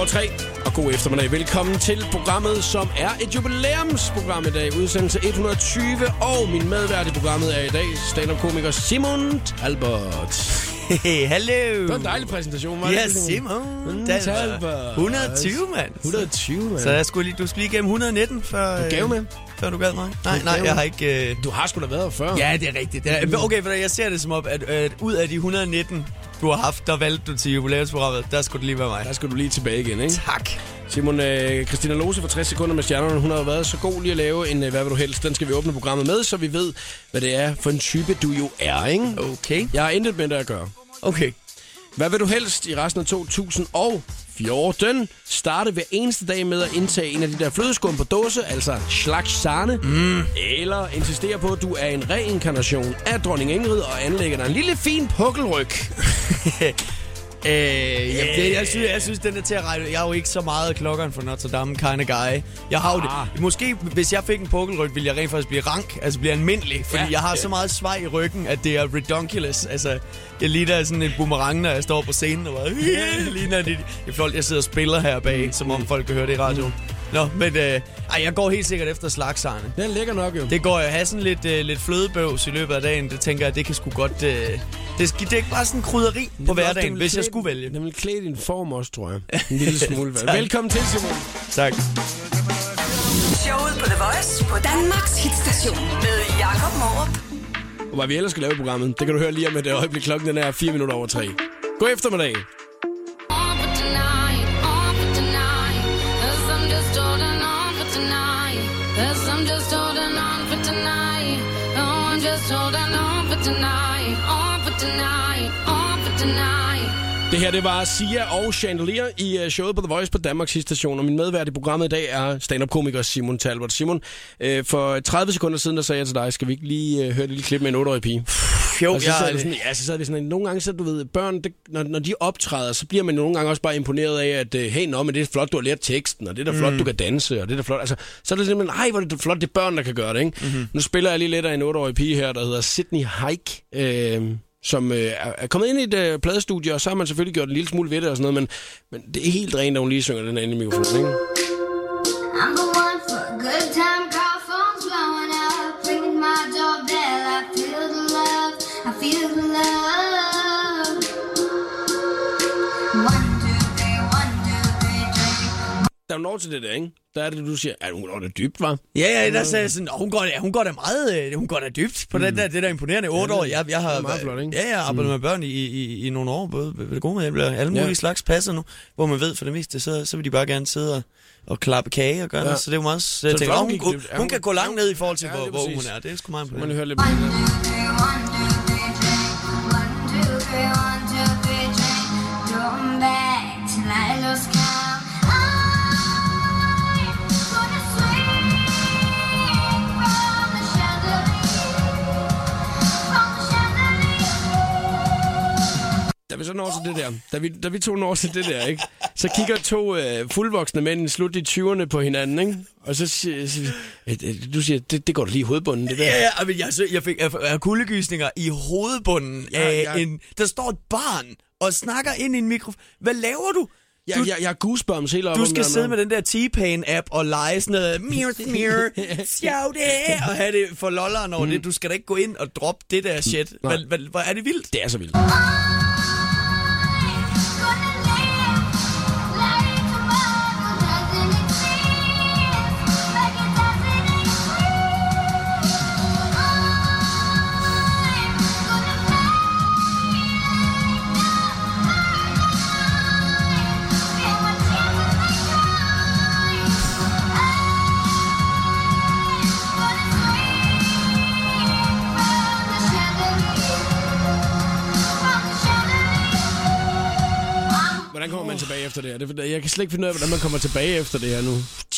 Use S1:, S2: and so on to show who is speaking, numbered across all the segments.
S1: Over tre, og god eftermiddag. Velkommen til programmet, som er et jubilæumsprogram i dag. Udsendelse 120, og min medvært i programmet er i dag stand-up-komiker Simon Talbot.
S2: Hey, hallo.
S1: Det var en dejlig præsentation, var det
S2: Ja,
S1: ikke,
S2: Simon.
S1: Mm, Talbot.
S2: var 120, mand.
S1: 120, mand.
S2: Så jeg skulle lige, du skulle lige igennem 119, før,
S1: Du gav
S2: øh,
S1: med.
S2: før du gad mig. Nej, nej,
S1: gav
S2: jeg har ikke... Øh...
S1: Du har sgu da været her før.
S2: Ja, det er rigtigt. Det er... Okay, for jeg ser det som op, at, at ud af de 119, du har haft, der valgte du til jubilæumsprogrammet. Der skulle det lige være mig.
S1: Der skal du lige tilbage igen, ikke?
S2: Tak.
S1: Simon, øh, Christina Lose for 60 sekunder med stjernerne, hun har jo været så god lige at lave en øh, Hvad vil du helst? Den skal vi åbne programmet med, så vi ved, hvad det er for en type, du jo er, ikke?
S2: Okay.
S1: Jeg har intet med det at gøre.
S2: Okay.
S1: Hvad vil du helst i resten af 2014? Starte hver eneste dag med at indtage en af de der flødeskum på dåse, altså slags sarne. Mm. Eller insistere på, at du er en reinkarnation af dronning Ingrid og anlægger dig en lille fin pukkelryg.
S2: Øh, jeg, det, jeg, synes, jeg synes, den er til at regne. Jeg er jo ikke så meget klokkeren for Notre Dame kind of guy. Jeg har jo
S1: Ah.
S2: det. Måske, hvis jeg fik en pukkelryg, ville jeg rent faktisk blive rank. Altså blive almindelig. Fordi
S1: Ja.
S2: jeg har så meget svej i ryggen, at det er redonkulous. Altså, jeg ligner sådan en boomerang, når jeg står på scenen. Og bare, ligner det. Er flot, jeg sidder og spiller her bag, som om folk kan høre det i radioen. Nå, men øh, ej, jeg går helt sikkert efter slagsarne.
S1: Den ligger nok jo.
S2: Det går jeg have sådan lidt, øh, lidt flødebøvs i løbet af dagen. Det tænker jeg, det kan sgu godt... Øh, det, skal, det er ikke bare sådan en krydderi på hverdagen, hvis jeg skulle vælge.
S1: Den vil klæde din form også, tror jeg. En lille smule.
S2: Tak.
S1: Velkommen til, Simon.
S2: Tak.
S3: Showet på The Voice på Danmarks hitstation med Jakob Morup.
S1: Og hvad vi ellers skal lave i programmet, det kan du høre lige om et øjeblik. Klokken den er 4 minutter over 3. God eftermiddag.
S4: on for tonight, on for tonight. 'Cause I'm just holding on for tonight. 'Cause I'm just holding on for tonight.
S1: Det her, det var Sia og Chandelier i øh, showet på The Voice på Danmarks station. Og min medvært i programmet i dag er stand-up-komiker Simon Talbot. Simon, øh, for 30 sekunder siden, der sagde jeg til dig, skal vi ikke lige øh, høre et lille klip med en 8-årig pige?
S2: Jo,
S1: Og så sad det sådan, ja, så sad det sådan, nogle gange, så du ved, børn, det, når, når de optræder, så bliver man nogle gange også bare imponeret af, at hey, nå, men det er flot, du har lært teksten, og det er da flot, du kan danse, og det er da flot. Altså, så er det simpelthen, ej, hvor er det flot, det er børn, der kan gøre det, ikke? Mm-hmm. Nu spiller jeg lige lidt af en 8-årig pige her, der hedder Sydney Hike, øh, som øh, er kommet ind i et øh, pladestudie, og så har man selvfølgelig gjort en lille smule ved det og sådan noget, men, men det er helt rent, at hun lige synger den her inde i mikrofonen, ikke?
S5: I'm the one for a good time,
S1: Da hun når til det der, ikke? Der er det, du siger, at hun når det dybt, var.
S2: Ja, ja, der sagde jeg sådan, "Åh, hun går, da- hun går da meget, øh, hun går da dybt på mm. det der, det der imponerende 8 år. Jeg, jeg har,
S1: det er meget flot, ikke?
S2: Ja, jeg har arbejdet med børn i, i, i nogle år, både ved det gode med alle mulige
S1: Ja.
S2: slags passer nu, hvor man ved for det meste, så, så vil de bare gerne sidde og, og klappe kage og gøre
S1: Ja.
S2: noget, så det er jo meget, så jeg
S1: det er
S2: tænker,
S1: flot,
S2: "Åh,
S1: hun
S2: hun,
S1: gik
S2: hun,
S1: dybt. Ja,
S2: hun
S1: hun-
S2: kan gå langt ned i forhold til,
S1: Ja,
S2: hvor,
S1: er
S2: hvor hun er, det er sgu meget
S1: Man
S2: imponerende.
S1: hører lidt
S5: One,
S1: vi så når til det der, da vi, da vi to når til det der, ikke? Så kigger to øh, fuldvoksne mænd i slut i 20'erne på hinanden, ikke? Og så siger, siger øh, øh, du siger, det, det går da lige i hovedbunden, det der.
S2: Ja, ja, men jeg, så- jeg fik jeg, jeg kuldegysninger i hovedbunden
S1: Ja,
S2: af
S1: ja.
S2: en... Der står et barn og snakker ind i en mikrofon. Hvad laver du? Du,
S1: jeg, jeg er goosebumps helt op
S2: Du skal sidde med den der T-Pain-app og lege sådan noget mirror, mirror, sjov det, og have det for lolleren over det. Du skal da ikke gå ind og droppe det der shit.
S1: Mm.
S2: Hvad, hvor er det vildt?
S1: Det er så vildt. Efter det her? Det, jeg kan slet ikke finde ud af, hvordan man kommer tilbage efter det her nu.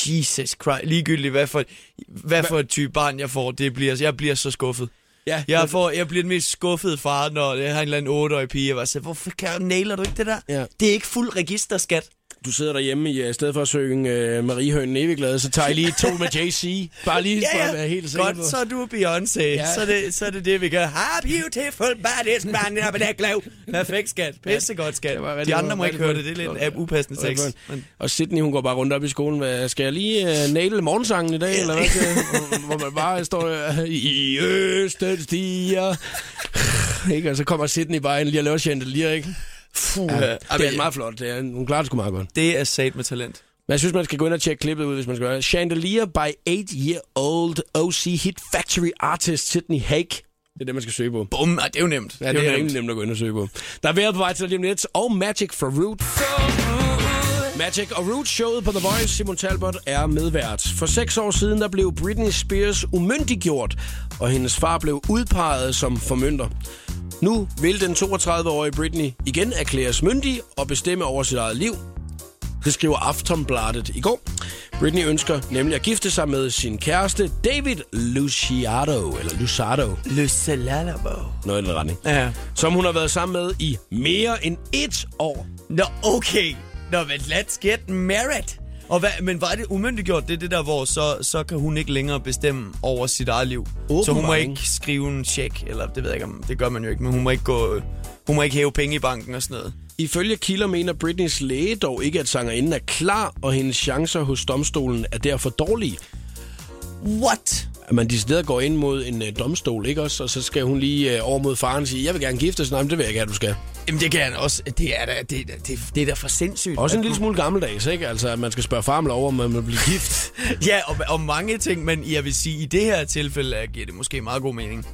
S2: Jesus Christ. Ligegyldigt, hvad for, hvad for et type barn jeg får, det bliver, jeg bliver så skuffet.
S1: Ja,
S2: Jeg, får, jeg bliver den mest skuffede far, når jeg har en eller anden 8-årig pige, og var så, hvorfor kan, nailer du ikke det der?
S1: Ja.
S2: Det er ikke fuld registerskat.
S1: Du sidder derhjemme i øh, stedet for at synge uh, Marie Eviglade, så tager I lige to med JC. Bare lige for at være helt sikker
S2: Godt,
S1: på.
S2: så er du Beyoncé.
S1: Ja.
S2: Så, er det, så er det det, vi gør. Ah, beautiful bodies, man, up in that glow. Perfekt, skat. Pissegodt, skat.
S1: Det var rigtig
S2: De andre
S1: godt,
S2: må ikke høre
S1: godt.
S2: det. Det er lidt
S1: Okay.
S2: upassende
S1: godt.
S2: Men,
S1: Og Sydney, hun går bare rundt op i skolen. Hvad, skal jeg lige uh, naile morgensangen i dag, eller hvad? Jeg? hvor, man bare står uh, i østen stiger. ikke? Og så kommer Sydney bare ind lige og laver chandelier, ikke?
S2: Puh,
S1: Ja, det er meget flot. Det er, hun klarer det sgu meget godt.
S2: det er sat med talent.
S1: Men jeg synes, man skal gå ind og tjekke klippet ud, hvis man skal gøre det. Chandelier by 8-year-old OC Hit Factory artist Sydney Hake. Det er det, man skal søge på.
S2: Bum, det er jo nemt.
S1: Ja, det,
S2: jo
S1: er rimelig nemt at gå ind og søge på. Der er været på vej til lige lidt, og Magic for Root. Magic og Root showet på The Voice, Simon Talbot er medvært. For seks år siden der blev Britney Spears umyndiggjort, og hendes far blev udpeget som formynder. Nu vil den 32-årige Britney igen erklæres myndig og bestemme over sit eget liv. Det skriver Aftonbladet i går. Britney ønsker nemlig at gifte sig med sin kæreste David Luciado, eller Luciado,
S2: Salalabo.
S1: noget i den retning
S2: Ja.
S1: som hun har været sammen med i mere end et år.
S2: Nå, okay. Nå, men let's get married. Og hvad, men var det umyndiggjort? Det er det der, hvor så, så kan hun ikke længere bestemme over sit eget liv. så hun må ikke skrive en check, eller det ved jeg ikke om, det gør man jo ikke, men hun må ikke gå, hun må ikke hæve penge i banken og sådan noget.
S1: Ifølge kilder mener Britneys læge dog ikke, at sangerinden er klar, og hendes chancer hos domstolen er derfor dårlige.
S2: What?
S1: At man decideret går ind mod en uh, domstol, ikke også? Og så skal hun lige uh, over mod faren og sige, jeg vil gerne giftes. Nej, men det vil jeg ikke have, du skal.
S2: Jamen det kan han også. Det er da, det, det, det er da for sindssygt.
S1: Også en lille smule gammeldags, ikke? Altså, at man skal spørge far om lov, om man vil blive gift.
S2: Ja, og, og mange ting, men jeg vil sige, i det her tilfælde øh, giver det måske meget god mening.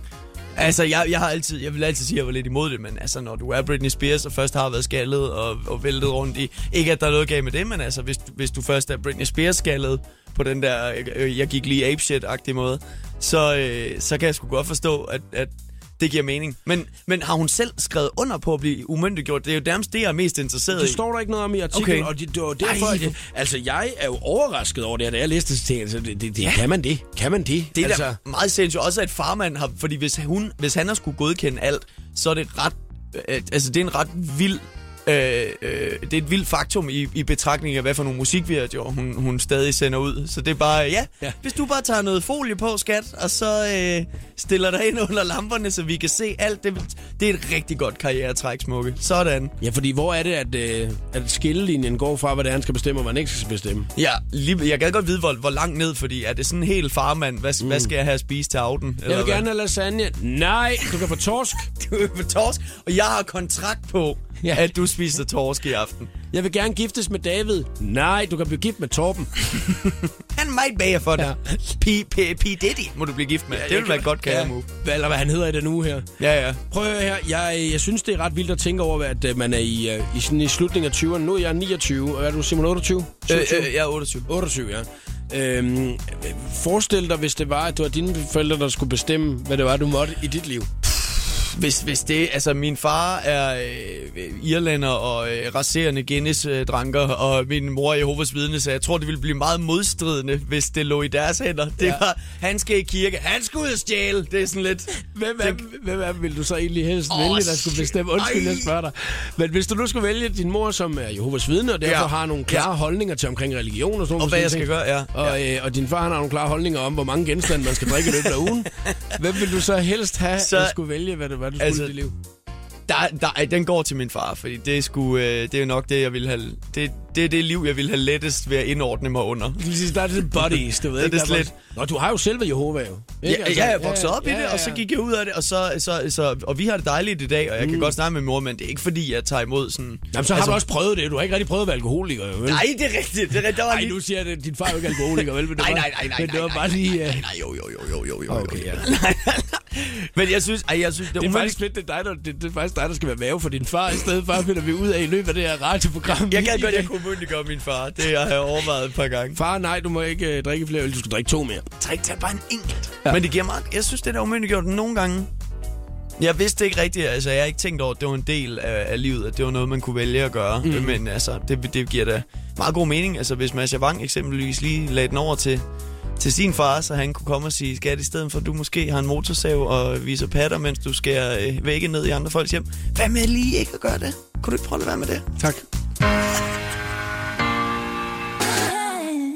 S2: Altså, jeg, jeg, har altid, jeg vil altid sige, at jeg var lidt imod det, men altså, når du er Britney Spears og først har været skaldet og, og væltet rundt i... Ikke, at der er noget galt med det, men altså, hvis, hvis du først er Britney Spears skaldet på den der, øh, jeg gik lige apeshit-agtige måde, så, øh, så kan jeg sgu godt forstå, at, at det giver mening. Men, men har hun selv skrevet under på at blive umyndiggjort? Det er jo nærmest det, jeg er mest interesseret
S1: Det
S2: i.
S1: står der ikke noget om i artiklen,
S2: Okay.
S1: og det, det var derfor,
S2: Ej,
S1: at jeg, altså, jeg er jo overrasket over det, her, da jeg læste det, altså, det, det, det ja. kan man det? Kan man det?
S2: Det er
S1: altså...
S2: da meget sindssygt. Også at farmand har... Fordi hvis, hun, hvis han har skulle godkende alt, så er det ret... Øh, altså, det er en ret vild... Øh, øh, det er et vildt faktum i, i betragtning af, hvad for nogle musikvideoer hun, hun stadig sender ud. Så det er bare, ja,
S1: Ja.
S2: hvis du bare tager noget folie på, skat, og så øh, stiller dig ind under lamperne, så vi kan se alt, det, det er et rigtig godt karrieretræk, Smukke. Sådan.
S1: Ja, fordi hvor er det, at, øh, at skillelinjen går fra, hvad det er, han skal bestemme, og hvad han ikke skal bestemme?
S2: Ja, lige, jeg kan godt vide, hvor, hvor langt ned, fordi er det sådan helt farmand, hvad, mm. hvad skal jeg have at spise til aften?
S1: Jeg vil gerne have lasagne. Nej, du kan få torsk.
S2: du er på torsk, og jeg har kontrakt på,
S1: Ja.
S2: ja. at du spiser torsk i aften.
S1: Jeg vil gerne giftes med David. Nej, du kan blive gift med Torben.
S2: Han might bage for dig. Ja. P, P, P. Diddy må du blive gift med. det vil være et godt move.
S1: Ja, eller hvad han hedder i den uge her.
S2: Ja, ja.
S1: Prøv at høre her. Jeg, jeg synes, det er ret vildt at tænke over, at øh, man er i, øh, i, sådan, i slutningen af 20'erne. Nu er jeg 29. Og er du, Simon, 28?
S2: Øh, øh, jeg er 28.
S1: 28, ja. Øhm, forestil dig, hvis det var, at det var dine forældre, der skulle bestemme, hvad det var, du måtte i dit liv.
S2: Hvis, hvis det, altså min far er øh, irlander og øh, raserende Guinness-dranker, og min mor er Jehovas vidne, så jeg tror, det ville blive meget modstridende, hvis det lå i deres hænder. Det
S1: Ja.
S2: var, han skal i kirke, han skal ud og stjæle. Det er sådan lidt...
S1: Hvem af, hvem af dem vil du så egentlig helst oh, vælge, der skulle bestemme? Undskyld, jeg spørger dig. Men hvis du nu skulle vælge din mor, som er Jehovas vidne, og derfor ja. Har nogle klare ja. Holdninger til omkring religion og sådan
S2: Og
S1: nogle
S2: hvad jeg skal
S1: ting,
S2: gøre, ja.
S1: Og, øh, og din far har nogle klare holdninger om, hvor mange genstande man skal drikke i løbet af ugen. Hvem vil du så helst have, så, at skulle vælge, hvad du, hvad du skulle
S2: Altså,
S1: i dit liv?
S2: Der, der, ej, den går til min far, fordi det er, sgu, øh, det er nok det, jeg vil have... Det, det er det liv, jeg vil have lettest ved at indordne mig under.
S1: Der er det buddies, du ved ikke?
S2: det
S1: er
S2: slet.
S1: Nå, du har jo selv været Jehova jo.
S2: Ja,
S1: Ikke?
S2: altså, ja, jeg voksede op i det, og så gik jeg ud af det, og, så, så, så, og vi har det dejligt i dag, og jeg mm. kan godt snakke med mor, men det er ikke fordi, jeg tager imod sådan...
S1: Jamen, så har altså, du også prøvet det. Du har ikke rigtig prøvet at være alkoholiker, jo, vel?
S2: Nej, det er rigtigt. Det er. Der var
S1: Ej,
S2: lige...
S1: nu siger jeg, at din far er jo ikke alkoholiker, vel? Men det
S2: Nej,
S1: var-
S2: nej, nej, nej,
S1: Men det var
S2: nej,
S1: bare
S2: nej,
S1: lige...
S2: nej,
S1: øh,
S2: nej, jo, jo, jo, jo, jo, jo,
S1: Okay, ja.
S2: Men jeg synes, ej, jeg synes, det,
S1: Det er faktisk lidt, det er, dig, der, det, det er faktisk dig, der skal være mave for din far, i stedet for finder vi ud af i løbet af det her radioprogram.
S2: Jeg kan godt, jeg kunne gøre min far. Det har jeg overvejet et par gange.
S1: Far, nej, du må ikke uh, drikke flere øl, du skal drikke to mere.
S2: Træk til bare en enkelt. Ja. Men det giver mig... Jeg synes, det er da umyndiggjort nogle gange. Jeg vidste ikke rigtigt, altså jeg har ikke tænkt over, at det var en del af, af livet, at det var noget, man kunne vælge at gøre. Mm. Men altså, det, det giver da meget god mening. Altså hvis Masha Wang eksempelvis lige lagde den over til, til sin far, så han kunne komme og sige, skat, i stedet for at du måske har en motorsav og viser patter, mens du skærer øh, vægge ned i andre folks hjem. Hvad med lige ikke at gøre det? Kunne du ikke prøve at lade være med det?
S1: Tak.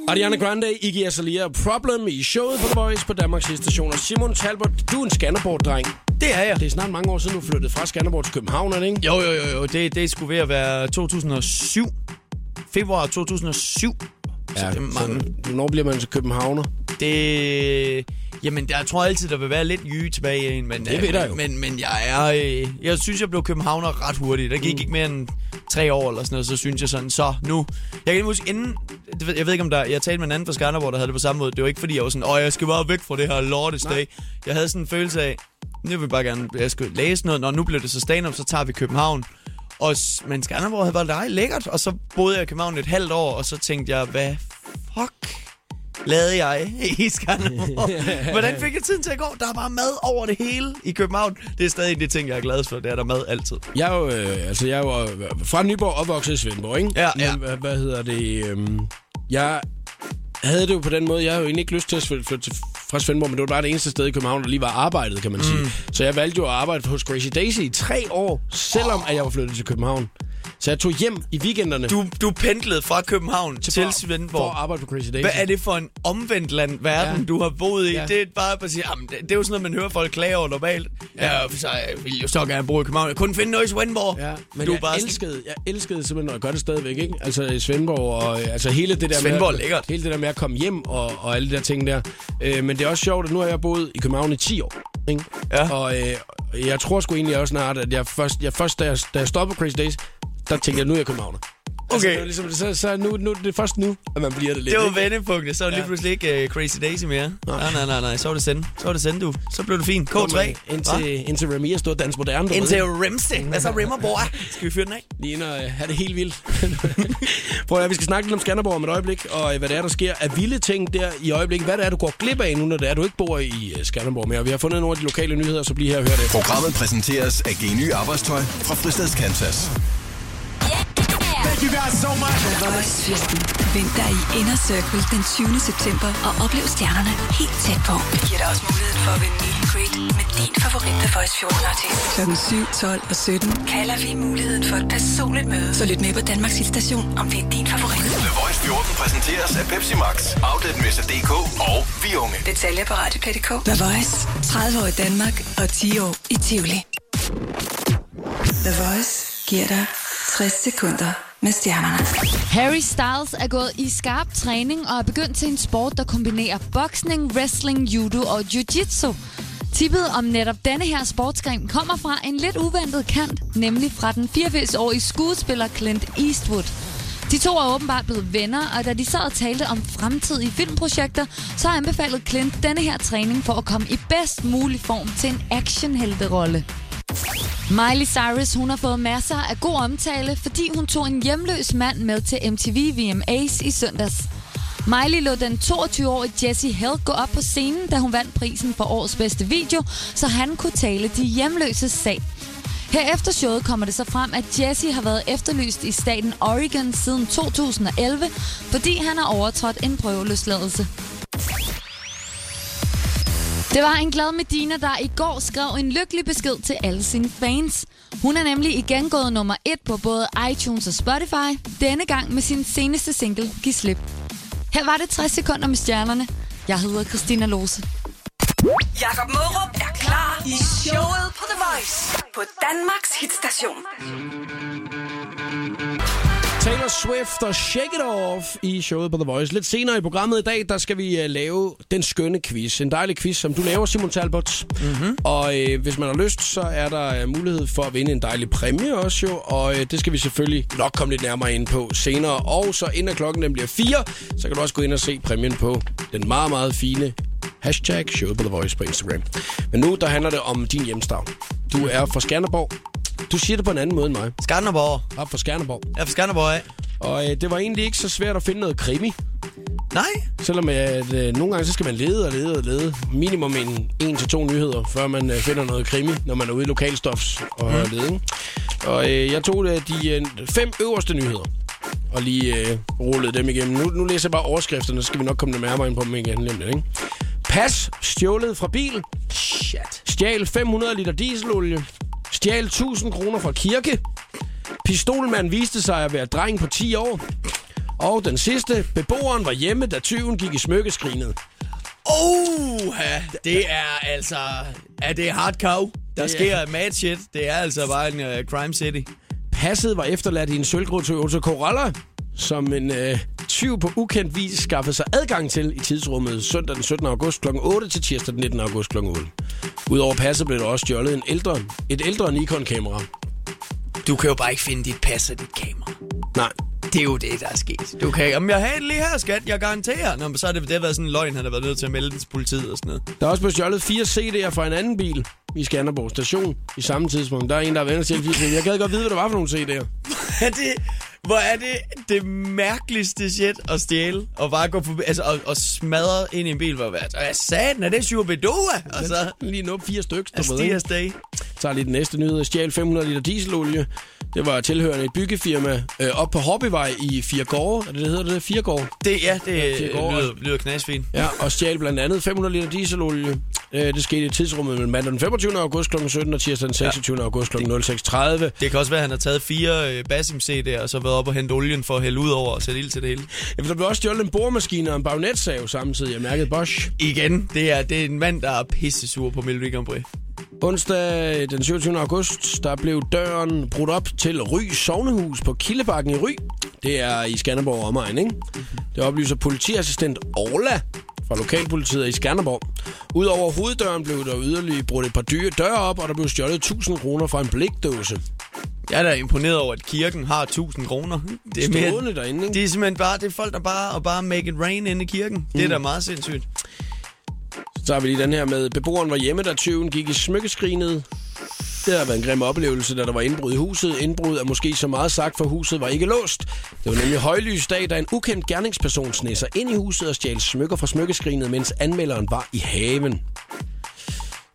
S1: Ariana Grande, Iggy Azalea, Problem i showet på The Voice på Danmarks station. Og Simon Talbot, du er en Skanderborg-dreng.
S2: Det er jeg.
S1: Det er snart mange år siden, du flyttede fra Skanderborg til København, er det ikke?
S2: Jo, jo, jo, jo. Det, det skulle ved at være 2007. Februar 2007. Så det er mange.
S1: så hvornår bliver man til københavner?
S2: Det... Jamen, jeg tror altid, der vil være lidt jyge tilbage i en, men,
S1: Det vil der jo.
S2: men, men jeg er... Øh, jeg synes, jeg blev københavner ret hurtigt. Der gik mm. ikke mere end tre år eller sådan noget, så synes jeg sådan, så nu... Jeg kan huske, inden... ved- Jeg ved ikke, om der... Jeg talte med en anden fra Skanderborg, der havde det på samme måde. Det var ikke, fordi jeg var sådan, åh, jeg skal bare væk fra det her lortesdag. Jeg havde sådan en følelse af, nu vil jeg bare gerne... Jeg skal læse noget, når nu blev det så stand så tager vi København. Og, men Skanderborg havde været lækkert, og så boede jeg i København et halvt år, og så tænkte jeg, hvad fuck lavede jeg i Skanderborg? Hvordan fik jeg tiden til at gå? Der er bare mad over det hele i København. Det er stadig det ting, jeg er glad for. Det er der mad altid.
S1: Jeg er jo, øh, altså, jeg er jo øh, fra Nyborg opvokset i Svendborg, ikke?
S2: Ja, ja.
S1: Men, hvad, hvad hedder det? øhm, jeg havde det jo på den måde, jeg havde jo egentlig ikke lyst til at flytte fra Svendborg, men det var bare det eneste sted i København, der lige var arbejdet, kan man sige. Så jeg valgte jo at arbejde hos Crazy Daisy i tre år, selvom at jeg var flyttet til København. Så jeg tog hjem i weekenderne
S2: Du, du pendlede fra København til, til Svendborg.
S1: for at arbejde på Crazy Daisy.
S2: Hvad er det for en omvendt land, verden,
S1: Ja.
S2: ja. du har boet i?
S1: Ja.
S2: Ja. Det er bare at sige, jamen, det, det er jo sådan noget, man hører folk klage over normalt. Ja, så jeg vil jo så gerne bo i København. Jeg kunne finde noget i Svendborg.
S1: Ja, men
S2: du
S1: jeg,
S2: bare sådan-
S1: elskede, jeg elskede simpelthen, og jeg gør det stadigvæk, ikke? Altså i Svendborg, og øh, altså hele det der
S2: Svendborg
S1: med,
S2: lækkert.
S1: hele det der med at komme hjem, og, og alle de der ting der. Øh, men det er også sjovt, at nu har jeg boet i København i 10 år, ikke?
S2: Ja.
S1: Og øh, jeg tror sgu egentlig også snart, at jeg først, jeg først da, jeg, da jeg stoppede Crazy Days, der tænkte jeg, nu er jeg københavner. Altså,
S2: Okay.
S1: det var ligesom, så, så nu, nu, det er først nu, at man bliver det lidt.
S2: Det var
S1: ikke?
S2: vendepunktet. Så var det lige
S1: Ja.
S2: pludselig ikke uh, Crazy Daisy mere. Nej, nej, nej, nej. Så var det send. Så var det send, du. Så blev du fin. K3. Hva?
S1: Indtil, indtil Remy stod dans moderne. du
S2: Indtil? Rimsey. Hvad så Rimmer, bror? Skal vi fyre den af?
S1: Lige ind og øh, have det helt vildt. Prøv at vi skal snakke lidt om Skanderborg om et øjeblik, og øh, hvad det er, der sker af vilde ting der i øjeblikket. Hvad det er, du går glip af nu, når det er, du ikke bor i Skanderborg mere. Vi har fundet nogle af de lokale nyheder, så bliv her og hør det.
S6: Programmet præsenteres af Geny Arbejdstøj fra Fristads Kansas.
S3: The Voice 14. Vind dig i Inner Circle den 20. september og oplev stjernerne helt tæt på. Vi giver dig også muligheden for at vinde meet and greet med din favorit The Voice 14 artist. Klokken 7, 12 og 17 kalder vi muligheden for et personligt møde. Så lyt med på Danmarks station om det er din favorit.
S6: The Voice 14 præsenteres af Pepsi Max, Outletmesser.dk og Vi Unge.
S3: Detaljer på Radioplay.dk. The Voice. 30 år i Danmark og 10 år i Tivoli. The Voice giver dig 60 sekunder med stjernerne.
S7: Harry Styles er gået i skarp træning og er begyndt til en sport, der kombinerer boksning, wrestling, judo og jiu-jitsu. Tippet om netop denne her sportsgren kommer fra en lidt uventet kant, nemlig fra den 84-årige skuespiller Clint Eastwood. De to er åbenbart blevet venner, og da de sad og talte om fremtidige filmprojekter, så anbefalede Clint denne her træning for at komme i bedst mulig form til en actionhelterolle. Miley Cyrus hun har fået masser af god omtale, fordi hun tog en hjemløs mand med til MTV VMAs i søndags. Miley lå den 22-årige Jesse Hell gå op på scenen, da hun vandt prisen for årets bedste video, så han kunne tale de hjemløses sag. Herefter showet kommer det så frem, at Jesse har været efterlyst i staten Oregon siden 2011, fordi han har overtrådt en prøveløsladelse. Det var en glad Medina, der i går skrev en lykkelig besked til alle sine fans. Hun er nemlig igen gået nummer et på både iTunes og Spotify, denne gang med sin seneste single, Giv slip. Her var det 60 sekunder med stjernerne. Jeg hedder Christina Lose.
S3: Jakob Mørup er klar i showet på The Voice på Danmarks hitstation.
S1: Taylor Swift og Shake It Off i showet på The Voice. Lidt senere i programmet i dag, der skal vi uh, lave den skønne quiz. En dejlig quiz, som du laver, Simon Talbot. Mm-hmm. Og uh, hvis man har lyst, så er der uh, mulighed for at vinde en dejlig præmie også jo. Og uh, det skal vi selvfølgelig nok komme lidt nærmere ind på senere. Og så inden klokken den bliver fire, så kan du også gå ind og se præmien på den meget, meget fine hashtag showet på The Voice på Instagram. Men nu, der handler det om din hjemstavn. Du er fra Skanderborg. Du siger det på en anden måde end mig.
S2: Skanderborg.
S1: Op fra Skanderborg.
S2: Jeg er fra Skanderborg af.
S1: Og øh, det var egentlig ikke så svært at finde noget krimi.
S2: Nej.
S1: Selvom at, øh, nogle gange så skal man lede og lede og lede. Minimum en, en til to nyheder, før man øh, finder noget krimi, når man er ude i lokalstofs og mm. lede. Og øh, jeg tog øh, de øh, fem øverste nyheder og lige øh, rullede dem igennem. Nu, nu læser jeg bare overskrifterne, så skal vi nok komme nærmere ind på dem igen. Lidt, ikke? Pas stjålet fra bil. Shit. Stjal 500 liter dieselolie. Stjal 1000 kroner fra kirke. Pistolmand viste sig at være dreng på 10 år. Og den sidste, beboeren var hjemme, da tyven gik i smykkeskrinet.
S2: Oh, det er altså... Er det hardcore? Der
S1: Det er-
S2: sker mad shit. Det er altså bare en uh, crime city.
S1: Passet var efterladt i en sølvgrå Toyota Corolla, som en øh, tyv på ukendt vis skaffede sig adgang til i tidsrummet søndag den 17. august kl. 8 til tirsdag den 19. august kl. 8. Udover passet blev der også stjålet en ældre, et ældre Nikon-kamera.
S2: Du kan jo bare ikke finde dit pas og dit kamera.
S1: Nej,
S2: Det er jo det, der er sket. Du kan ikke... Jamen, jeg har det lige her, skat. Jeg garanterer. Nå, men så har det, det har været sådan en løgn, han har været nødt til at melde til politiet og sådan noget.
S1: Der er også blevet stjålet fire CD'er fra en anden bil i Skanderborg station i samme tidspunkt. Der er en, der er venner til fire CD'er. Jeg gad godt vide, hvad det var for nogle CD'er.
S2: er det, hvor er det det mærkeligste shit at stjæle, og bare gå forbi, altså, og, og smadre ind i en bil, hvor hvad, hvad satan, er det Shubidua? Og så
S1: Lige nu fire stykker,
S2: er
S1: ved, ikke?
S2: Stias Day.
S1: tager lige den næste nyhed. Stjal 500 liter dieselolie. Det var tilhørende et byggefirma øh, op på Hobbyvej i Firgårde. Er det, det hedder det? Firgårde?
S2: Det, ja, det ja,
S1: går,
S2: lyder, lyder knasfint.
S1: Ja, og stjal blandt andet 500 liter dieselolie. Øh, det skete i tidsrummet mellem mandag den 25. august kl. 17 og tirsdag den 26. Ja. august kl. 06.30.
S2: Det kan også være, at han har taget fire øh, Basim CD'er, og så været op og hente olien for at hælde ud over og sætte ild til det hele.
S1: Ja, der blev også stjålet en boremaskine og en bagnetsav samtidig. Jeg mærkede Bosch.
S2: Igen, det er, det er en mand, der er pisse sur på Melodi Grand Prix.
S1: Onsdag den 27. august, der blev døren brudt op til Ry Sovnehus på Kildebakken i Ry. Det er i Skanderborg omegn, ikke? Det oplyser politiassistent Orla fra lokalpolitiet i Skanderborg. Udover hoveddøren blev der yderligere brudt et par dyre døre op, og der blev stjålet 1000 kroner fra en blikdåse.
S2: Jeg er da imponeret over, at kirken har 1000 kroner. Det er
S1: Stående derinde, ikke?
S2: Det er simpelthen bare, det er folk, der bare, og bare make it rain inde i kirken. Mm. Det er da meget sindssygt.
S1: Så har vi lige den her med, beboeren var hjemme, da tyven gik i smykkeskrinet. Det har været en grim oplevelse, da der var indbrud i huset. Indbrud er måske så meget sagt, for huset var ikke låst. Det var nemlig højlys dag, da en ukendt gerningsperson sneg ind i huset og stjal smykker fra smykkeskrinet, mens anmelderen var i haven.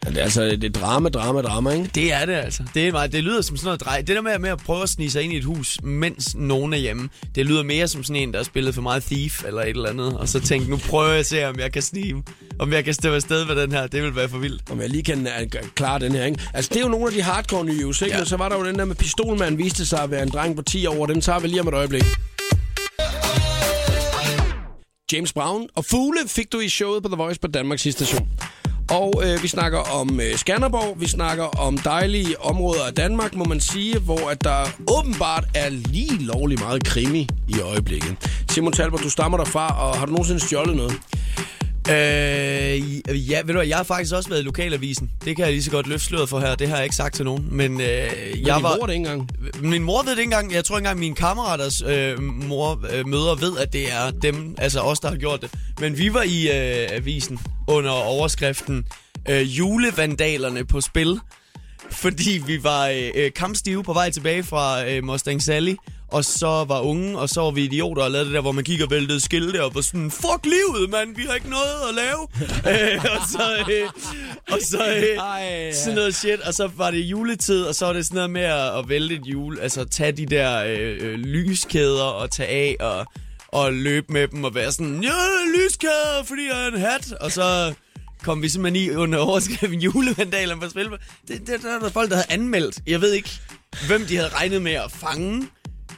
S1: Det er altså det er drama, drama, drama, ikke?
S2: Det er det altså. Det, er meget, det lyder som sådan noget drej. Det der med, med at prøve at snige sig ind i et hus, mens nogen er hjemme, det lyder mere som sådan en, der har spillet for meget Thief eller et eller andet. Og så tænkte, nu prøver jeg at se, om jeg kan snige, om jeg kan stå afsted med den her. Det vil være for vildt.
S1: Om jeg lige kan uh, klare den her, ikke? Altså, det er jo nogle af de hardcore news, ikke?
S2: Ja.
S1: Men så var der jo den der med pistolmanden, viste sig at være en dreng på 10 år. Den tager vi lige om et øjeblik. James Brown og Fugle fik du i showet på The Voice på Danmarks station. Og øh, vi snakker om øh, Skanderborg, vi snakker om dejlige områder af Danmark, må man sige, hvor at der åbenbart er lige lovlig meget krimi i øjeblikket. Simon Talbot, du stammer derfra, og har du nogensinde stjålet noget?
S2: Øh, ja, ved du hvad, jeg har faktisk også været i lokalavisen. Det kan jeg lige så godt løfte sløret for her. Det har jeg ikke sagt til nogen. Men øh, jeg
S1: Jeg
S2: var...
S1: var... det ikke engang.
S2: Min mor ved det ikke engang. Jeg tror ikke engang, mine kammeraters øh, mor øh, møder ved, at det er dem, altså os, der har gjort det. Men vi var i øh, avisen under overskriften øh, Julevandalerne på spil. Fordi vi var øh, øh, kampstive på vej tilbage fra øh, Mustang Sally, og så var unge, og så var vi idioter og lavede det der, hvor man gik og væltede skilte og var sådan, fuck livet, mand, vi har ikke noget at lave. øh, og så, øh, og så øh,
S1: Ej,
S2: sådan noget shit, og så var det juletid, og så var det sådan noget med at, at vælte et jul, altså tage de der øh, øh, lyskæder og tage af og, og løbe med dem og være sådan, ja, lyskæder, fordi jeg er en hat, og så kom vi simpelthen i under overskriften julevandaler på spil. Det, det, der er der folk, der havde anmeldt. Jeg ved ikke, hvem de havde regnet med at fange.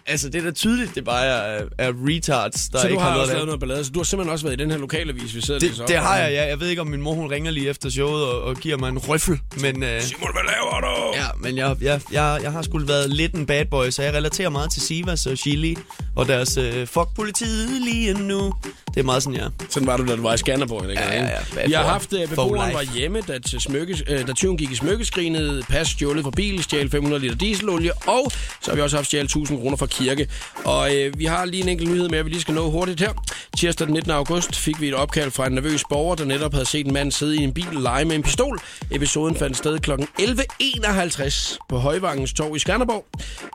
S2: Altså, det er da tydeligt, det bare er, er retards, der
S1: Så du
S2: ikke
S1: har
S2: har noget
S1: også
S2: at
S1: lavet
S2: lave.
S1: noget ballade, så du har simpelthen også været i den her lokalavis, vi sidder
S2: Det,
S1: op
S2: det
S1: om.
S2: har jeg, ja. Jeg ved ikke, om min mor hun ringer lige efter showet og, og giver mig en røffel, men... Øh,
S1: Simon, hvad laver du?
S2: Ja, men jeg, jeg, jeg, jeg har sgu været lidt en bad boy, så jeg relaterer meget til Sivas og Chili og deres øh, fuck politiet lige nu. Det er meget sådan, ja.
S1: Sådan var du, da du var i Skanderborg. Ikke?
S2: Ja, ja, ja.
S1: Vi har haft,
S2: For
S1: beboeren var hjemme, da, til smykke, uh, da tyven gik i smykkeskrinet, pas stjålet fra bil, stjal 500 liter dieselolie, og så har vi også haft stjålet 1000 kroner fra kirke. Og øh, vi har lige en enkelt nyhed mere, vi lige skal nå hurtigt her. Tirsdag den 19. august fik vi et opkald fra en nervøs borger, der netop havde set en mand sidde i en bil og lege med en pistol. Episoden fandt sted kl. 11.51 på Højvangens Torv i Skanderborg.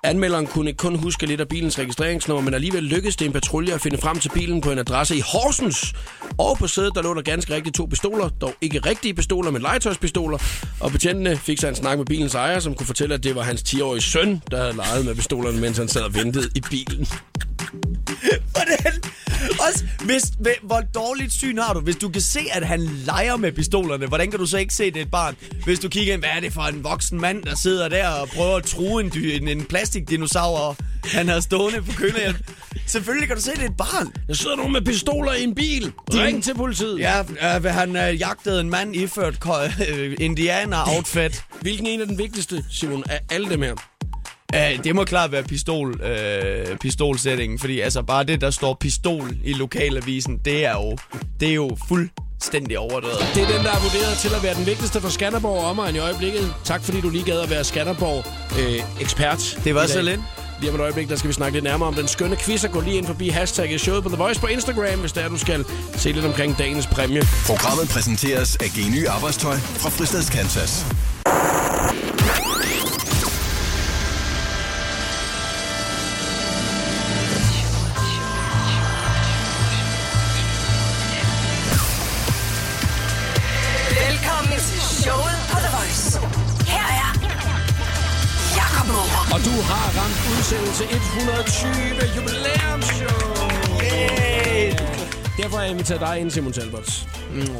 S1: Anmelderen kunne kun huske lidt af bilens registreringsnummer, men alligevel lykkedes det en patrulje at finde frem til bilen på en adresse i Horsens. Og på sædet der lå der ganske rigtigt to pistoler, dog ikke rigtige pistoler, men legetøjspistoler. Og betjentene fik sig en snak med bilens ejer, som kunne fortælle, at det var hans 10-årige søn, der havde leget med pistolerne, mens han sad og ventede i bilen.
S2: Hvordan? Også, hvis, hve- hvor dårligt syn har du, hvis du kan se, at han leger med pistolerne? Hvordan kan du så ikke se, det er et barn? Hvis du kigger ind, hvad er det for en voksen mand, der sidder der og prøver at true en, en, en plastikdinosaur? han har stående på kølehjelm. Selvfølgelig kan du se, det er et barn.
S1: Der sidder nogen med pistoler i en bil. Ring til politiet.
S2: Ja, øh, han øh, jagtede en mand iført øh, indianer-outfit.
S1: Hvilken en er den vigtigste, Simon, af alle dem her?
S2: Uh, det må klart være pistol, øh, pistolsætningen, fordi altså bare det, der står pistol i lokalavisen, det er jo, det er jo fuldstændig overdrevet.
S1: Det er den, der er vurderet til at være den vigtigste for Skanderborg og omegn i øjeblikket. Tak fordi du lige gad at være Skanderborg-ekspert.
S2: Det var så lidt.
S1: Lige om et øjeblik, der skal vi snakke lidt nærmere om den skønne quiz, og gå lige ind forbi hashtagget showet på The Voice på Instagram, hvis der du skal se lidt omkring dagens præmie.
S6: Programmet præsenteres af Geny Arbejdstøj fra Fristads Kansas.
S1: Udsendelse 120 jubilæumsshow.
S2: Yay!
S1: Derfor har jeg inviteret dig ind, Simon Talbots,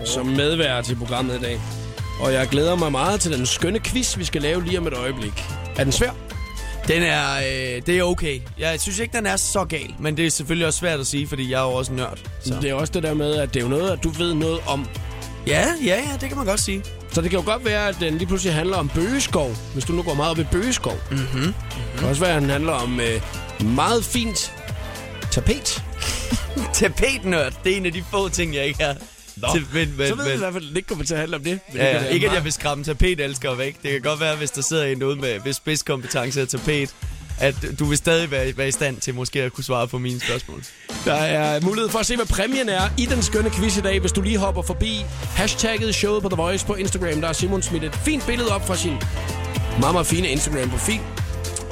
S1: som medvært til programmet i dag. Og jeg glæder mig meget til den skønne quiz, vi skal lave lige om et øjeblik. Er den svær?
S2: Den er, øh, det er okay. Jeg synes ikke, den er så gal, men det er selvfølgelig også svært at sige, fordi jeg er jo også nørd. Så.
S1: Det er også det der med, at det er jo noget, at du ved noget om.
S2: Ja, ja, ja, det kan man godt sige.
S1: Så det kan jo godt være, at den lige pludselig handler om bøgeskov, hvis du nu går meget op i bøgeskov. Mm-hmm. Det kan også være, at den handler om øh, meget fint tapet.
S2: Tapetnørd, det er en af de få ting, jeg ikke har. Til, men, men,
S1: så ved
S2: men,
S1: vi i hvert fald, at det ikke kommer til at handle om det. Men det
S2: Ja,
S1: være
S2: Ikke at jeg vil skræmme tapetelskere væk. Det kan godt være, hvis der sidder en ude med hvis spidskompetence af tapet, at du vil stadig være, være i stand til måske at kunne svare på mine spørgsmål.
S1: Der er mulighed for at se, hvad præmien er i den skønne quiz i dag, hvis du lige hopper forbi hashtagget showet på The Voice på Instagram. Der er Simon smidt et fint billede op fra sin meget, meget fine Instagram-profil.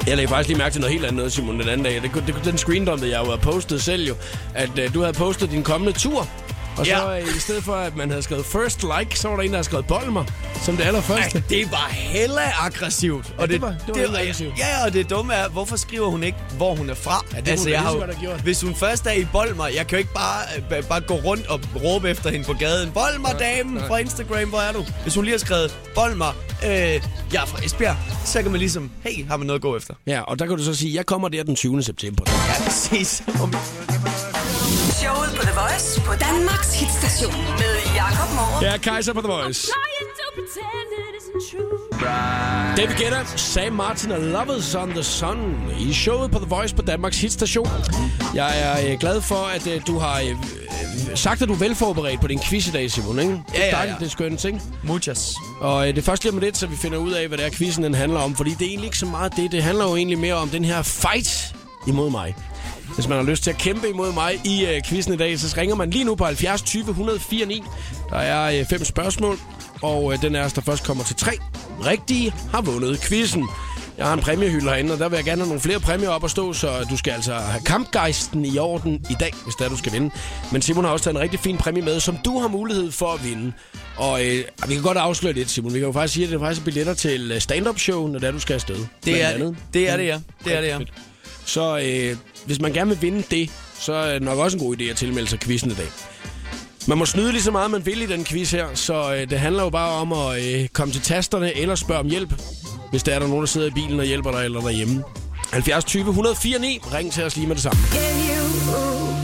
S1: Jeg lagde faktisk lige mærke til noget helt andet, noget, Simon, den anden dag. Det, det, den screendumpede jeg jo havde postet selv jo, at uh, du havde postet din kommende tur. Og så
S2: Ja.
S1: øh, i stedet for, at man havde skrevet first like, så var der en, der havde skrevet Bolmer som det allerførste.
S2: Ej, det var hella aggressivt. Og
S1: det var- det var hella aggressivt.
S2: Ja, og det dumme er, hvorfor skriver hun ikke, hvor hun er fra?
S1: Ja, det da
S2: jeg har
S1: så gjort.
S2: Hvis hun først er i Bolmer, jeg kan jo ikke bare, øh, bare gå rundt og råbe efter hende på gaden. Bolmer, damen fra Instagram, hvor er du? Hvis hun lige har skrevet, Bolmer, øh, jeg er fra Esbjerg, så kan man ligesom, hey, har man noget at gå efter?
S1: Ja, og der kan du så sige, jeg kommer der den 20. september.
S2: Ja, præcis.
S8: Showet på The Voice på Danmarks hitstation med Jakob Morup.
S1: Ja, Kaiser på The Voice. David Guetta, Sam Martin og Love is on the Sun i showet på The Voice på Danmarks hitstation. Jeg er øh, glad for, at øh, du har øh, sagt, at du er velforberedt på din quiz i dag, Simon. Ikke? Det er
S2: Ja, ja,
S1: dejligt,
S2: ja.
S1: det er skønt, ikke?
S2: Muchas.
S1: Og øh, det er først lige om lidt, så vi finder ud af, hvad det er, quizzen den handler om. Fordi det er egentlig ikke så meget det. Det handler jo egentlig mere om den her fight imod mig. Hvis man har lyst til at kæmpe imod mig i øh, quizzen i dag, så ringer man lige nu på 70 20 104 9. Der er øh, fem spørgsmål, og øh, den er, der først kommer til tre rigtige, har vundet quizzen. Jeg har en præmiehylde herinde, og der vil jeg gerne have nogle flere præmier op at stå, så du skal altså have kampgejsten i orden i dag, hvis det er, du skal vinde. Men Simon har også taget en rigtig fin præmie med, som du har mulighed for at vinde. Og øh, vi kan godt afsløre lidt, Simon. Vi kan jo faktisk sige, at det er faktisk billetter til øh, stand-up show, når det er, du skal afsted.
S2: Det er
S1: andet.
S2: det. Det er det, ja. Det er det, ja.
S1: Så øh, hvis man gerne vil vinde det, så er det nok også en god idé at tilmelde sig quizzen i dag. Man må snyde lige så meget, man vil i den quiz her, så øh, det handler jo bare om at øh, komme til tasterne eller spørge om hjælp, hvis der er der nogen, der sidder i bilen og hjælper dig eller derhjemme. 70 20 104 9. Ring til os lige med det samme.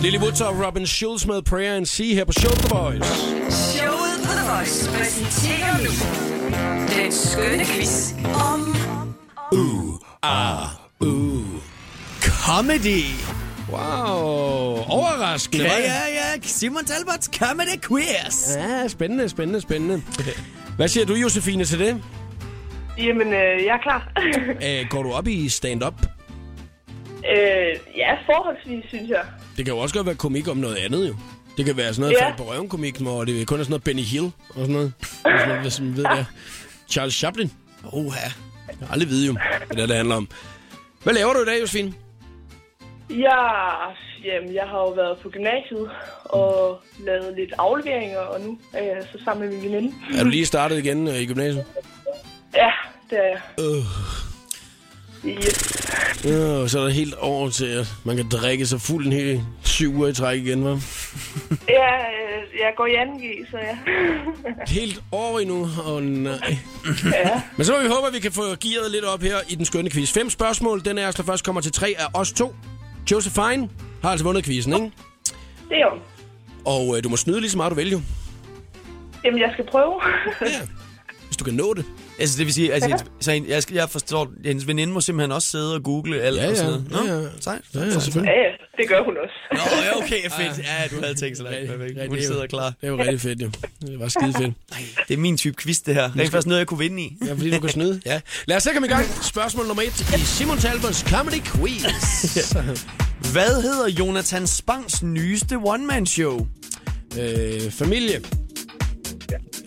S1: Lily Woods og Robin Schulz med Prayer and Sea her på Show the Boys.
S8: Showet på The Voice præsenterer nu den skønne quiz om
S2: Comedy.
S1: Wow, overraskende.
S2: Ja, ja, ja. Simon Talbots Comedy Quiz.
S1: Ja, spændende, spændende, spændende. Hvad siger du, Josefine, til det?
S9: Jamen, øh, jeg er klar.
S1: Æh, går du op i stand-up?
S9: øh, ja, forholdsvis, synes jeg.
S1: Det kan jo også godt være komik om noget andet, jo. Det kan være sådan noget
S9: Ja.
S1: ja. på røven komik, hvor det kun er sådan noget Benny Hill og sådan noget. Og sådan noget hvis man ved det. Charles Chaplin.
S2: Oha.
S1: Jeg har aldrig vide jo, hvad det, er, det handler om. Hvad laver du i dag, Josefine?
S9: Jeg, jamen, jeg har jo været på gymnasiet og lavet lidt afleveringer, og nu er jeg så sammen med min veninde.
S1: Er du lige startet igen øh, i gymnasiet?
S9: Ja, det er jeg. Yes.
S1: Ja, og så er der helt over til, at man kan drikke sig fuld en hel syv uger i træk igen, hva'?
S9: Ja, øh, jeg går i 2G, så ja.
S1: Helt år endnu. Åh oh, nej.
S9: ja.
S1: Men så må vi håbe, at vi kan få gearet lidt op her i den skønne quiz. Fem spørgsmål. Den er, der først kommer til tre af os to. Josephine har altså vundet quizzen, ikke?
S9: Det er jo.
S1: Og øh, du må snyde lige så meget, du vil jo.
S9: Jamen, jeg skal prøve.
S1: Ja. Hvis du kan nå det.
S2: Altså, det vil sige, altså, hendes, så jeg, skal, jeg forstår, hendes veninde må simpelthen også sidde og google alt
S1: Ja,
S2: og
S1: ja.
S2: sådan noget. Nå,
S1: Ja, ja.
S2: sejt.
S1: Ja, ja,
S9: ja,
S1: selvfølgelig.
S9: ja, det gør hun også.
S2: Nå, ja, okay, fedt. Ja, du havde tænkt så langt. Perfekt. Hun
S1: er
S2: sidder klar.
S1: Det er jo rigtig fedt, jo. Det var skide fedt.
S2: Det er min type quiz, det her. Det er faktisk noget, jeg kunne vinde i.
S1: Ja, fordi du kan snyde. Ja. Lad os så komme i gang. Spørgsmål nummer et i Simon Talbots Comedy Quiz.
S2: Hvad hedder Jonathan Spangs nyeste one-man-show?
S1: øh, familie.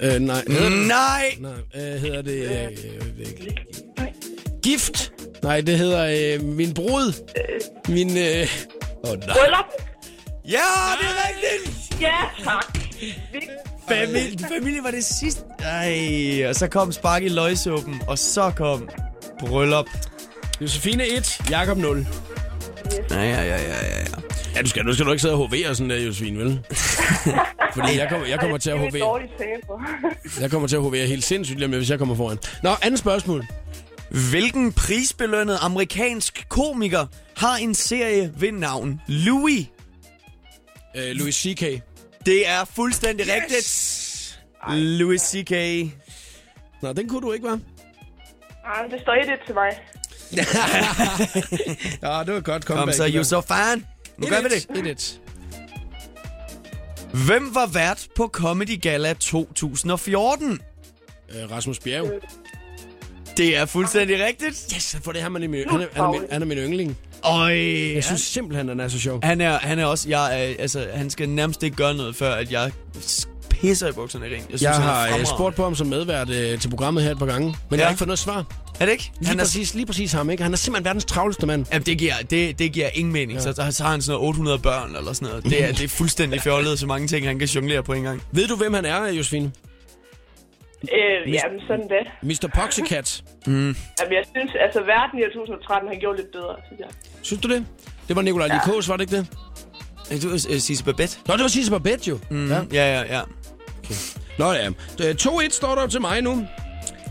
S1: Øh, nej. Hedder det,
S2: Nej!
S1: nej, øh, hedder det... Øh, ikke. Gift. Nej, det hedder øh, min brud. Min... Øh... Åh, oh, nej.
S9: Bryllup.
S2: Ja, det er rigtigt!
S9: Ja, tak.
S2: Familie, familie var det sidste. Ej, og så kom Spark i løgsuppen, og så kom bryllup.
S1: Josefine 1, Jakob 0.
S2: Ja, ja, ja, ja, ja.
S1: Ja, du skal, du skal du ikke sidde og HV'er sådan der, Josefine, vel? Fordi jeg kommer, jeg kommer til at
S9: Det et
S1: HV.
S9: dårligt taber.
S1: Jeg kommer til at HV'er helt sindssygt lige hvis jeg kommer foran. Nå, andet spørgsmål.
S2: Hvilken prisbelønnet amerikansk komiker har en serie ved navn Louis?
S1: Øh, Louis C.K.
S2: Det er fuldstændig yes! rigtigt. Louis C.K.
S1: Nå, den kunne du ikke, var?
S9: Ah, det står 1-1 til mig.
S1: Ja, det var godt
S2: Kom
S1: comeback.
S2: så, you so fan. Nu gør vi det.
S1: 1-1.
S2: Hvem var vært på Comedy Gala 2014?
S1: Øh, Rasmus Bjerg.
S2: Det er fuldstændig rigtigt.
S1: Yes, for det har man i min, han, er, han, er min, han er min yndling.
S2: Øj,
S1: Jeg synes simpelthen, han er så sjov.
S2: han er, han er også, jeg, er, altså, han skal nærmest ikke gøre noget, før at jeg pisser i bukserne ring. Jeg, synes,
S1: Jeg
S2: han er
S1: har øh, spurgt på ham som medvært øh, til programmet her et par gange, men ja. jeg har ikke fået noget svar.
S2: Er det ikke?
S1: Lige,
S2: Han er,
S1: præcis, lige præcis ham, ikke? Han er simpelthen verdens travleste mand.
S2: Jamen, det giver, det, det giver ingen mening. Ja. Så, så har han sådan noget 800 børn eller sådan noget. Det er, det er fuldstændig fjollet, så mange ting, han kan jonglere på en gang.
S1: Ved du, hvem han er, Josefine?
S9: Øh, jamen, sådan det.
S1: Mr. Poxycat.
S9: Jamen, jeg synes, altså, verden i 2013 har gjort lidt bedre, synes jeg.
S1: Synes du det? Det var Nikolaj ja. Likos, var det ikke det?
S2: Er du uh, Sisse Babette?
S1: Nå, det var Sisse Babette jo. Mm. Ja.
S2: Ja, ja, ja.
S1: Nå ja. Øh, 2-1 står der til mig nu.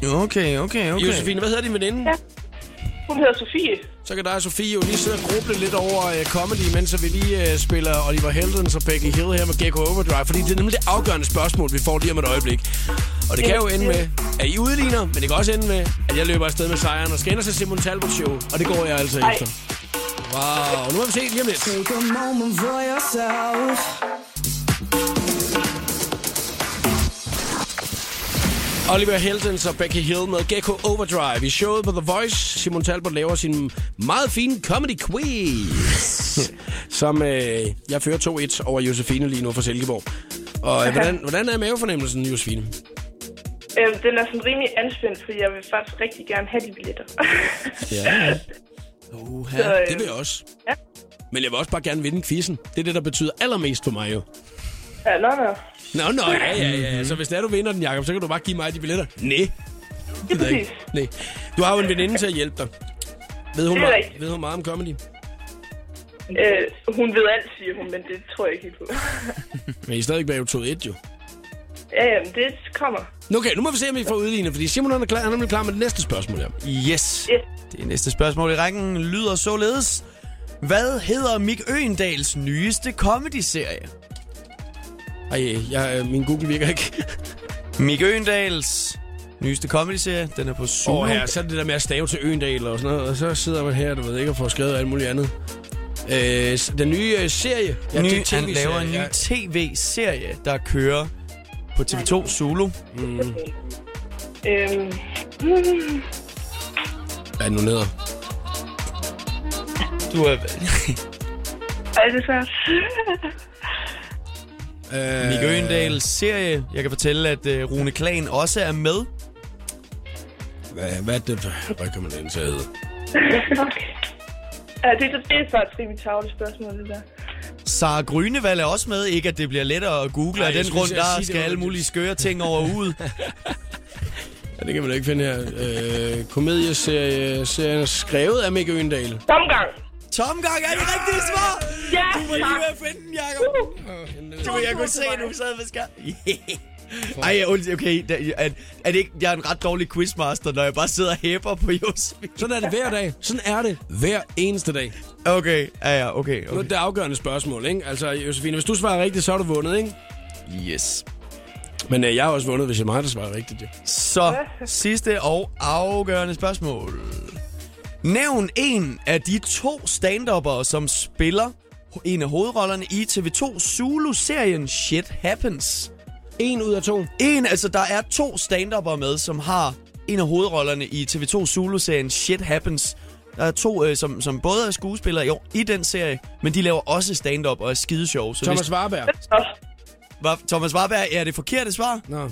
S2: Okay, okay, okay.
S1: Okay. Josefine, hvad hedder din veninde?
S9: Ja. Hun hedder Sofie.
S1: Så kan dig og Sofie jo lige sidde og gruble lidt over uh, comedy, mens vi lige uh, spiller Oliver Heldens og Becky Hill her med Gecko Overdrive. Fordi det er nemlig det afgørende spørgsmål, vi får lige om et øjeblik. Og det kan jo ende med, at I udligner, men det kan også ende med, at jeg løber afsted med sejren og skal ind og se Simon Talbot show. Og det går jeg altså
S9: Ej.
S1: efter. Wow, nu må vi se lige om lidt.
S10: Take a moment for yourself.
S1: Oliver Heldens og Becky Hill med Gecko Overdrive i showet på The Voice. Simon Talbot laver sin meget fine comedy quiz, som øh, jeg fører 2-1 over Josefine lige nu fra Silkeborg. Og øh, hvordan, hvordan er mavefornemmelsen, Josefine?
S9: Øh, den er sådan rimelig anspændt, fordi jeg vil faktisk rigtig gerne have de billetter.
S1: Ja,
S2: Uh,
S9: Så, øh,
S1: det vil jeg også.
S9: Ja.
S1: Men jeg vil også bare gerne vinde quizzen. Det er det, der betyder allermest for mig jo.
S9: Ja, nå, nå.
S1: Nå, nå, ja, ja, ja. Så hvis det er, du vinder den, Jacob, så kan du bare give mig de billetter. Nej.
S9: Det er
S1: ikke. Nej. Du har jo en veninde til at hjælpe dig. Ved hun,
S9: Det er
S1: meget, ved hun meget om comedy?
S9: Øh, hun ved alt, siger hun, men det tror jeg ikke helt på.
S1: Men I er stadig bag 2-1 jo.
S9: Ja, jamen, det kommer.
S1: Nu, Okay, nu må vi se, om vi får udlignet, fordi Simon han er, klar, han er nemlig klar med det næste spørgsmål her.
S2: Yes.
S9: Yes.
S2: Det næste spørgsmål i rækken lyder således. Hvad hedder Mik Øgendals nyeste comedy-serie?
S1: Ej, jeg, øh, min Google virker ikke.
S2: Mik Øgendals nyeste comedy-serie, den er på Zulu.
S1: Åh, her, så er det der med at stave til Øendal og sådan noget, og så sidder man her, du ved ikke, og får skrevet alt muligt andet. Øh, den nye øh, serie.
S2: ny,
S1: det er
S2: han laver en ny
S1: ja.
S2: tv-serie, der kører på TV2 Zulu.
S9: Øhm,
S1: Hvad er nu hedder?
S2: Du er...
S9: ej, det er svært.
S1: Øh,
S2: Mik Øgendals serie. Jeg kan fortælle, at uh, Rune Klan også er med.
S1: Hvad, hvad er det? for- Hvad kan man den til at hedde?
S9: okay. Ja, det, det er faktisk rimelig tavle spørgsmål, det der.
S2: Sara Grønevald er også med. Ikke, at det bliver lettere at google.
S1: Ej,
S2: af den grund, der
S1: det
S2: skal alle mulige skøre ting over ud.
S1: Ja, det kan man da ikke finde her. Øh, komedieserie serien er skrevet af Mikke Øgendal.
S9: Tomgang.
S2: Tomgang er det rigtige svar!
S9: Ja,
S2: Du var lige ved at finde den, Jacob. Du, jeg kunne se, at du sad med skær. Ej, okay, er, er det ikke, jeg er en ret dårlig quizmaster, når jeg bare sidder og hæpper på Josefine.
S1: Sådan er det hver dag. Sådan er det hver eneste dag.
S2: Okay, ja, ja, okay,
S1: Nu er
S2: okay.
S1: det det afgørende spørgsmål, ikke? Altså, Josefine, hvis du svarer rigtigt, så har du vundet, ikke?
S2: Yes.
S1: Men øh, jeg har også vundet, hvis jeg mig, der svarer rigtigt, jo.
S2: Så, sidste og afgørende spørgsmål. Nævn en af de to stand som spiller en af hovedrollerne i TV2 Zulu-serien Shit Happens.
S1: En ud af to.
S2: En, altså der er to stand med, som har en af hovedrollerne i TV2 Zulu-serien Shit Happens. Der er to, øh, som, som både er skuespillere i, år, i den serie, men de laver også stand-up og er skide sjov. Så
S1: Thomas Warberg.
S2: Var, Thomas Warberg, er det forkerte svar?
S1: Nå, øh,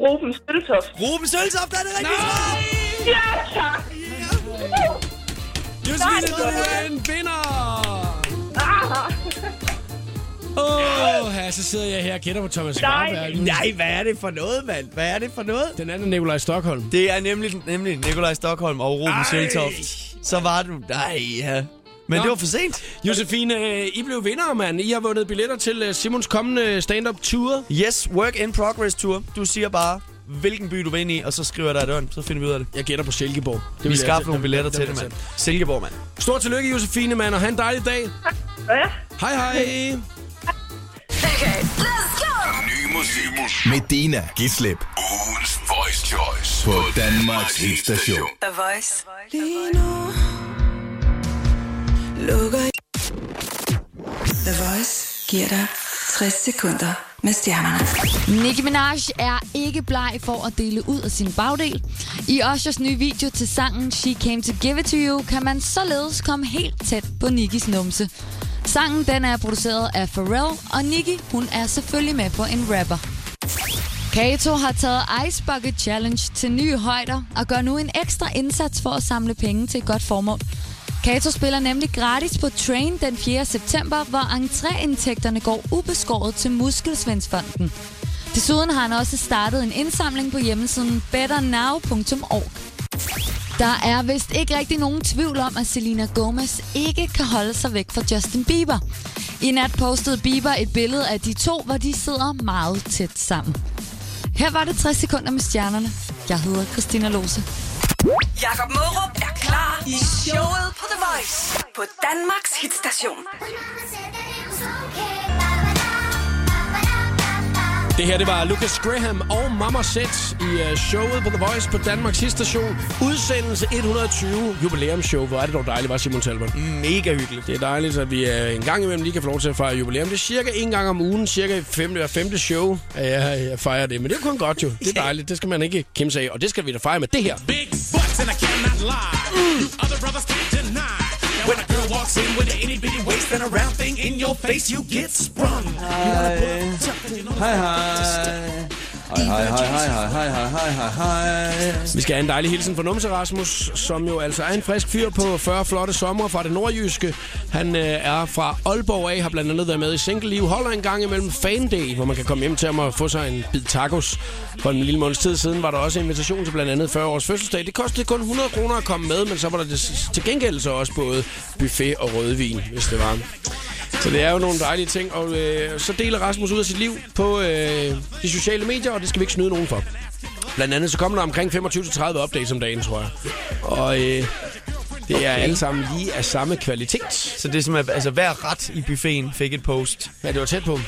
S9: Ruben Søltoft.
S2: Ruben Søltoft er det rigtige svar!
S9: Ja, tak.
S1: Du er en vinder!
S9: Ah,
S1: Åh, oh, ja, så sidder jeg her og gætter på Thomas
S9: Nej.
S1: Warberg.
S2: Nej, hvad er det for noget, mand? Hvad er det for noget?
S1: Den anden er Nikolaj Stockholm.
S2: Det er nemlig, nemlig Nikolaj Stockholm og Ruben Søltoft. Så var du... Nej, ja. Men
S1: Nå.
S2: det var for sent.
S1: Josefine, øh, I blev vinder, mand. I har vundet billetter til øh, Simons kommende stand-up tour.
S2: Yes, work in progress tour. Du siger bare, hvilken by du vil ind i, og så skriver jeg dig i døren. Så finder vi ud af det.
S1: Jeg gætter på Silkeborg. Det
S2: Vi skaffer nogle billetter til
S1: dem
S2: det, mand. Silkeborg, mand.
S1: Stort tillykke, Josefine, mand, og have en dejlig dag.
S9: ja.
S1: Hej, hej.
S8: Okay, let's go!
S6: Ny musik med Dina Gislip. Ugens Voice Choice på Danmarks hitstation.
S8: The Voice.
S10: Lige nu lukker jeg-
S3: The Voice giver dig 60 sekunder med stjernerne.
S7: Nicki Minaj er ikke bleg for at dele ud af sin bagdel. I Ushers nye video til sangen She Came To Give It To You kan man således komme helt tæt på Nikkis numse. Sangen den er produceret af Pharrell, og Nicki hun er selvfølgelig med på en rapper. Kato har taget Ice Bucket Challenge til nye højder og gør nu en ekstra indsats for at samle penge til et godt formål. Kato spiller nemlig gratis på Train den 4. september, hvor entréindtægterne går ubeskåret til Muskelsvindsfonden. Desuden har han også startet en indsamling på hjemmesiden betternow.org. Der er vist ikke rigtig nogen tvivl om, at Selena Gomez ikke kan holde sig væk fra Justin Bieber. I nat postede Bieber et billede af de to, hvor de sidder meget tæt sammen. Her var det 60 sekunder med stjernerne. Jeg hedder Christina Lose.
S8: Jakob Mørup er klar i showet på The Voice på Danmarks hitstation.
S1: Det her, det var Lucas Graham og Mama Set i uh, showet på The Voice på Danmarks station. Udsendelse 120 jubilæumsshow. Hvor er det dog dejligt, var Simon Talbot.
S2: Mega hyggeligt.
S1: Det er dejligt, at vi uh, en gang imellem lige kan få lov til at fejre jubilæum. Det er cirka en gang om ugen, cirka fem, hver femte show, at jeg, jeg fejrer det. Men det er kun godt jo. Det er dejligt. Det skal man ikke kimse af. Og det skal vi da fejre med det her.
S11: Big butts and I cannot lie. You other brothers can't deny. When a girl walks in with an itty bitty waist and a round thing in your face, you get sprung.
S12: Hej, hej. Hej, hej, hej, hej, hej, hej, hej, hej, hej.
S1: Vi skal have en dejlig hilsen fra Numse Rasmus, som jo altså er en frisk fyr på 40 flotte sommer fra det nordjyske. Han øh, er fra Aalborg af, har blandt andet været med i Single Liv, holder en gang imellem Fan Day, hvor man kan komme hjem til ham og få sig en bid tacos. For en lille måneds tid siden var der også invitation til blandt andet 40 års fødselsdag. Det kostede kun 100 kroner at komme med, men så var der til gengæld så også både buffet og rødvin, hvis det var. Så det er jo nogle dejlige ting, og øh, så deler Rasmus ud af sit liv på øh, de sociale medier, og det skal vi ikke snyde nogen for. Blandt andet så kommer der omkring 25-30 updates om dagen, tror jeg. Og øh, det er alle sammen lige af samme kvalitet.
S2: Så det er som, at altså, hver ret i buffeten fik et post.
S1: Ja, det var tæt på.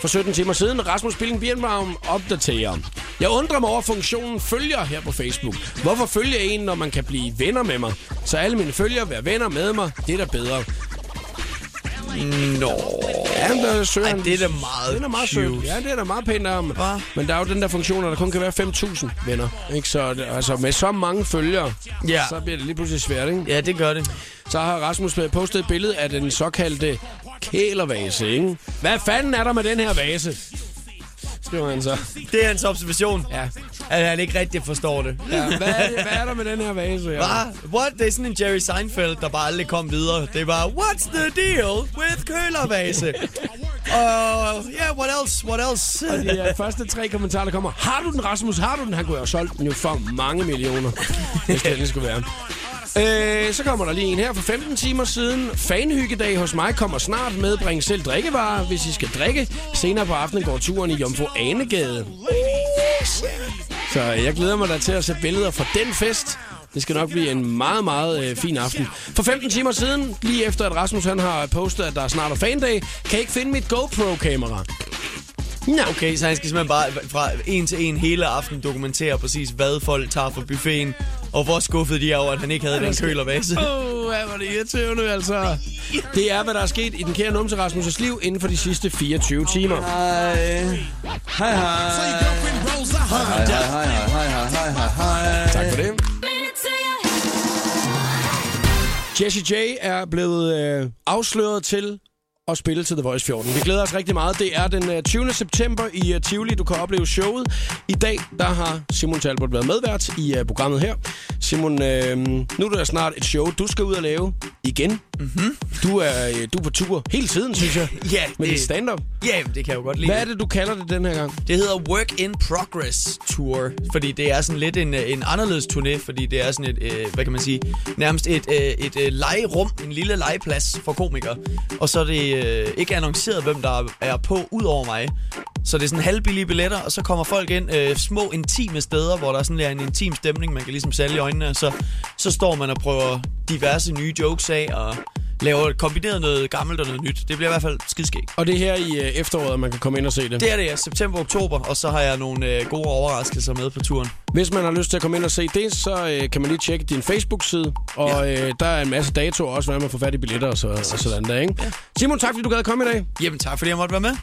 S1: For 17 timer siden, Rasmus Billing Birnbaum opdaterer. Jeg undrer mig over funktionen følger her på Facebook. Hvorfor følger en, når man kan blive venner med mig? Så alle mine følgere vil være venner med mig. Det er da bedre.
S2: Nå.
S1: Ja, der søger
S2: Ej, det er da meget
S1: Det er da meget
S2: cute.
S1: sødt. Ja, det er da meget pænt af ham. Men der er jo den der funktion, at der kun kan være 5.000 venner. Ikke? Så altså, med så mange følgere,
S2: Ja.
S1: så bliver det lige pludselig svært. Ikke?
S2: Ja, det gør det.
S1: Så har Rasmus postet et billede af den såkaldte kælervase. Ikke? Hvad fanden er der med den her vase? Skriver han så.
S2: Det er hans observation.
S1: Ja.
S2: At han ikke rigtig forstår det.
S1: ja hvad, er det, hvad er der med den her vase? Ja?
S2: What? Det er sådan en Jerry Seinfeld, der bare aldrig kom videre. Det er bare, what's the deal with kølervase? Og yeah, what else? What else?
S1: Og de uh, første tre kommentarer, der kommer. Har du den, Rasmus? Har du den? Han kunne jo have solgt den jo for mange millioner, hvis det skulle være. Øh, så kommer der lige en her for 15 timer siden. Fanhyggedag hos mig kommer snart. Medbring selv drikkevarer, hvis I skal drikke. Senere på aftenen går turen i Jomfru Anegade. Så jeg glæder mig da til at se billeder fra den fest. Det skal nok blive en meget, meget øh, fin aften. For 15 timer siden, lige efter at Rasmus han har postet, at der er snart er fandag, kan jeg ikke finde mit GoPro-kamera.
S2: No. Okay, så han skal simpelthen bare fra en til en hele aften dokumentere præcis, hvad folk tager fra buffeten, og hvor skuffet de er over, at han ikke havde den kølervase.
S1: Åh, oh, hvad var det irriterende, altså. Det er, hvad der er sket i den kære numse Rasmus' liv inden for de sidste 24 timer.
S12: Hej. Hej, hej. Hej, hej, hej, hej, hej, hej, hej.
S1: Tak for det. Jessie J er blevet øh, afsløret til at spille til The Voice 14. Vi glæder os rigtig meget. Det er den øh, 20. september i øh, Tivoli, du kan opleve showet. I dag der har Simon Talbot været medvært i øh, programmet her. Simon, øh, nu er der snart et show, du skal ud og lave igen.
S2: Mm-hmm.
S1: Du er, øh, du er på tur hele tiden, synes jeg.
S2: Ja,
S1: Med
S2: det-
S1: stand-up.
S2: Ja, det kan jeg jo godt lide.
S1: Hvad er det, du kalder det den her gang?
S2: Det hedder Work in Progress Tour, fordi det er sådan lidt en, øh, en anderledes turné, fordi det er sådan et, øh, hvad kan man sige, nærmest et, øh, et øh, legerum, en lille legeplads for komikere. Og så er det øh, ikke annonceret, hvem der er på ud over mig. Så det er sådan halvbillige billetter, og så kommer folk ind øh, små intime steder, hvor der sådan er en intim stemning, man kan ligesom sælge i øjnene, og så, så står man og prøver diverse nye jokes af, og laver kombineret noget gammelt og noget nyt. Det bliver i hvert fald skidskægt.
S1: Og det er her i øh, efteråret, man kan komme ind og se det.
S2: Det er det, ja. September, oktober, og så har jeg nogle øh, gode overraskelser med på turen.
S1: Hvis man har lyst til at komme ind og se det, så øh, kan man lige tjekke din Facebook-side. Og ja. øh, der er en masse datoer også, hvordan man får fat i billetter og, så, og sådan der, ikke? Ja. Simon, tak fordi du gad komme i dag.
S2: Jamen tak, fordi jeg måtte være med.